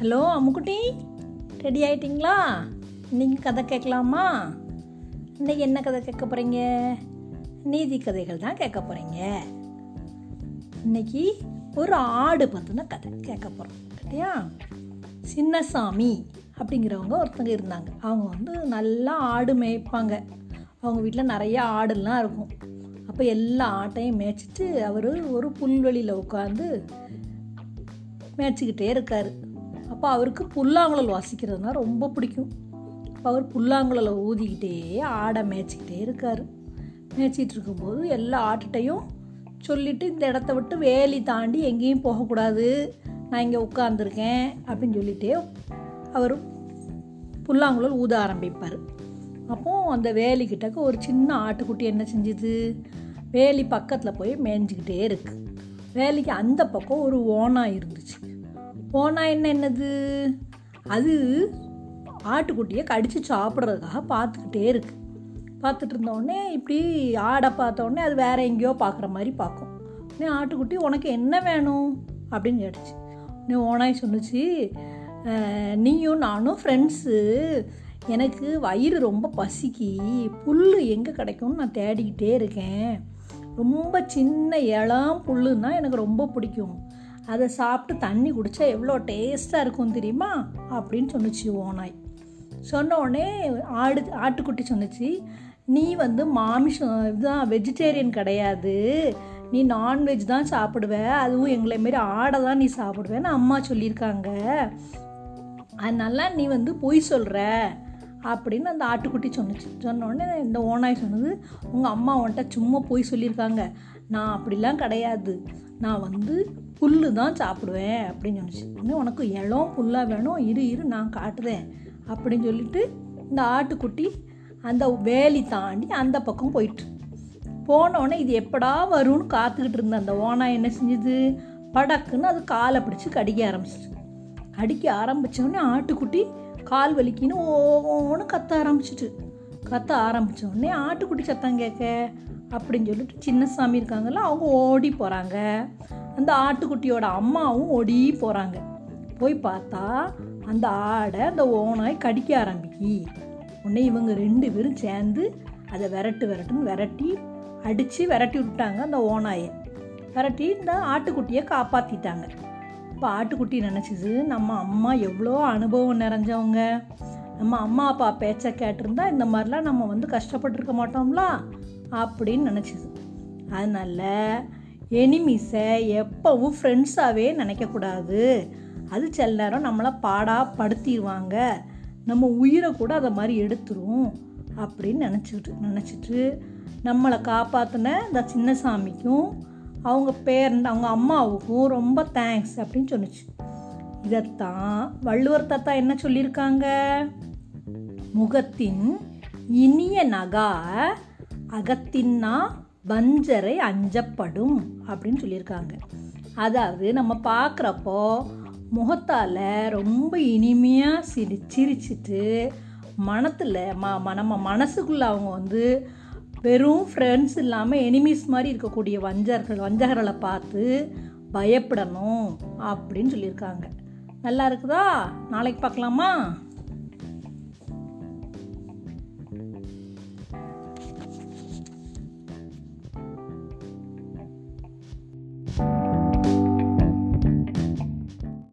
Hello அம்முக்குட்டி? Ready ஆயிட்டிங்களா? இன்றைக்கி கதை கேட்கலாமா? இன்னைக்கு என்ன கதை கேட்க போகிறீங்க நீதி கதைகள் தான் கேட்க போகிறீங்க இன்னைக்கு ஒரு ஆடு பற்றின கதை கேட்க போகிறோம் கட்டியா? சின்னசாமி அப்படிங்கிறவங்க ஒருத்தங்க இருந்தாங்க. அவங்க வந்து நல்லா ஆடு மேய்ப்பாங்க. அவங்க வீட்டில் நிறைய ஆடுலாம் இருக்கும். அப்போ எல்லா ஆட்டையும் மேய்ச்சிட்டு அவர் ஒரு புல்வெளியில் உட்காந்து மேய்ச்சிக்கிட்டே இருக்கார். அப்போ அவருக்கு புல்லாங்குழல் வாசிக்கிறதுனா ரொம்ப பிடிக்கும். அப்போ அவர் புல்லாங்குழலை ஊதிக்கிட்டே ஆடை மேய்ச்சிக்கிட்டே இருக்கார். மேய்ச்சிட்டு இருக்கும்போது எல்லா ஆட்டுட்டையும் சொல்லிவிட்டு இந்த இடத்த விட்டு வேலி தாண்டி எங்கேயும் போகக்கூடாது. நான் இங்கே உட்காந்துருக்கேன் அப்படின்னு சொல்லிட்டே அவர் புல்லாங்குழல் ஊத ஆரம்பிப்பார். அப்போது அந்த வேலிக்கிட்டக்க ஒரு சின்ன ஆட்டுக்குட்டி என்ன செஞ்சுது? வேலி பக்கத்தில் போய் மேய்ஞ்சிக்கிட்டே இருக்கு. வேலிக்கு அந்த பக்கம் ஒரு ஓனாக இருந்துச்சு. போனா என்ன என்னது? அது ஆட்டுக்குட்டியை கடித்து சாப்பிட்றதுக்காக பார்த்துக்கிட்டே இருக்கு. பார்த்துட்டு இருந்தோடனே இப்படி ஆடை பார்த்தோடனே அது வேற எங்கேயோ பார்க்குற மாதிரி பார்க்கும். நீ ஆட்டுக்குட்டி உனக்கு என்ன வேணும்? அப்படின்னு கேட்டுச்சு. நீ ஓனாய் சொன்னுச்சு நீயும் நானும் ஃப்ரெண்ட்ஸு எனக்கு வயிறு ரொம்ப பசிக்கி. புல் எங்கே கிடைக்கும்னு நான் தேடிக்கிட்டே இருக்கேன். ரொம்ப சின்ன இளம் புல்லுன்னா எனக்கு ரொம்ப பிடிக்கும். அதை சாப்பிட்டு தண்ணி குடித்தா எவ்வளோ டேஸ்ட்டாக இருக்கும் தெரியுமா? அப்படின்னு சொன்னுச்சு ஓனாய் சொன்ன உடனே ஆடு ஆட்டுக்குட்டி சொன்னிச்சு நீ வந்து மாமிசம் இதுதான் வெஜிடேரியன் கிடையாது. நீ நான்வெஜ் தான் சாப்பிடுவ. அதுவும் எங்களை மாரி ஆடை தான் நீ சாப்பிடுவேன்னு அம்மா சொல்லியிருக்காங்க. அதனால நீ வந்து பொய் சொல்கிற அப்படின்னு அந்த ஆட்டுக்குட்டி சொன்னிச்சு. சொன்னோடனே இந்த ஓனாய் சொன்னது உங்கள் அம்மா உன்ட்ட சும்மா பொய் சொல்லியிருக்காங்க. நான் அப்படிலாம் கிடையாது. நான் வந்து புல்லு தான் சாப்பிடுவேன் அப்படின்னு சொன்னிச்சு உனக்கு இளம் புல்லாக வேணும் இரு இரு நான் காட்டுறேன் அப்படின்னு சொல்லிட்டு இந்த ஆட்டுக்குட்டி அந்த வேலி தாண்டி அந்த பக்கம் போயிட்டு. போனோடனே இது எப்படா வரும்னு காத்துக்கிட்டு இருந்த அந்த ஓனா என்ன செஞ்சுது? படக்குன்னு அது காலை பிடிச்சி கடிக்க ஆரம்பிச்சிச்சு கடிக்க ஆரம்பித்தோடனே ஆட்டுக்குட்டி கால் வலிக்கின்னு ஓன்னு கத்த ஆரம்பிச்சிட்டு. கத்த ஆரம்பிச்ச உடனே ஆட்டுக்குட்டி சத்தம் கேட்க அப்படின்னு சொல்லிட்டு சின்னசாமி இருக்காங்கல்ல அவங்க ஓடி போகிறாங்க அந்த ஆட்டுக்குட்டியோட அம்மாவும் ஓடி போகிறாங்க போய் பார்த்தா அந்த ஆடை அந்த ஓனாய் கடிக்க ஆரம்பிக்கி. உடனே இவங்க ரெண்டு பேரும் சேர்ந்து அதை விரட்டு விரட்டுன்னு விரட்டி அடித்து விரட்டி விட்டாங்க அந்த ஓனாயை. விரட்டி இந்த ஆட்டுக்குட்டியை காப்பாற்றிட்டாங்க இப்போ ஆட்டுக்குட்டி நினச்சிது நம்ம அம்மா எவ்வளோ அனுபவம் நிறைஞ்சவங்க. நம்ம அம்மா அப்பா பேச்சை கேட்டிருந்தா இந்த மாதிரிலாம் நம்ம வந்து கஷ்டப்பட்டிருக்க மாட்டோம்ல? அப்படின்னு நினச்சிது. அதனால் எனிமிஸை எப்போவும் ஃப்ரெண்ட்ஸாகவே நினைக்கக்கூடாது. அது சில நேரம் நம்மளை பாடாக படுத்திடுவாங்க நம்ம உயிரை கூட அதை மாதிரி எடுத்துரும் அப்படின்னு நினச்சிட்டு நினச்சிட்டு நம்மளை காப்பாற்றின இந்த சின்ன சாமிக்கும் அவங்க பேரண்ட் அவங்க அம்மாவுக்கும் ரொம்ப தேங்க்ஸ் அப்படின்னு சொன்னிச்சு. இதைத்தான் வள்ளுவர் தாத்தா என்ன சொல்லியிருக்காங்க? முகத்தின் இனிய நகா அகத்தின்னா வஞ்சரை அஞ்சப்படும் அப்படின்னு சொல்லியிருக்காங்க. அதாவது நம்ம பார்க்குறப்போ முகத்தால் ரொம்ப இனிமையாக சிரி சிரிச்சிட்டு மனத்தில் ம ம- நம்ம மனசுக்குள்ளே அவங்க வந்து வெறும் ஃப்ரெண்ட்ஸ் இல்லாமல் எனிமீஸ் மாதிரி இருக்கக்கூடிய வஞ்சர்கள் வஞ்சகர்களை பார்த்து பயப்படணும் அப்படின்னு சொல்லியிருக்காங்க. நல்லா இருக்குதா? நாளைக்கு பார்க்கலாமா?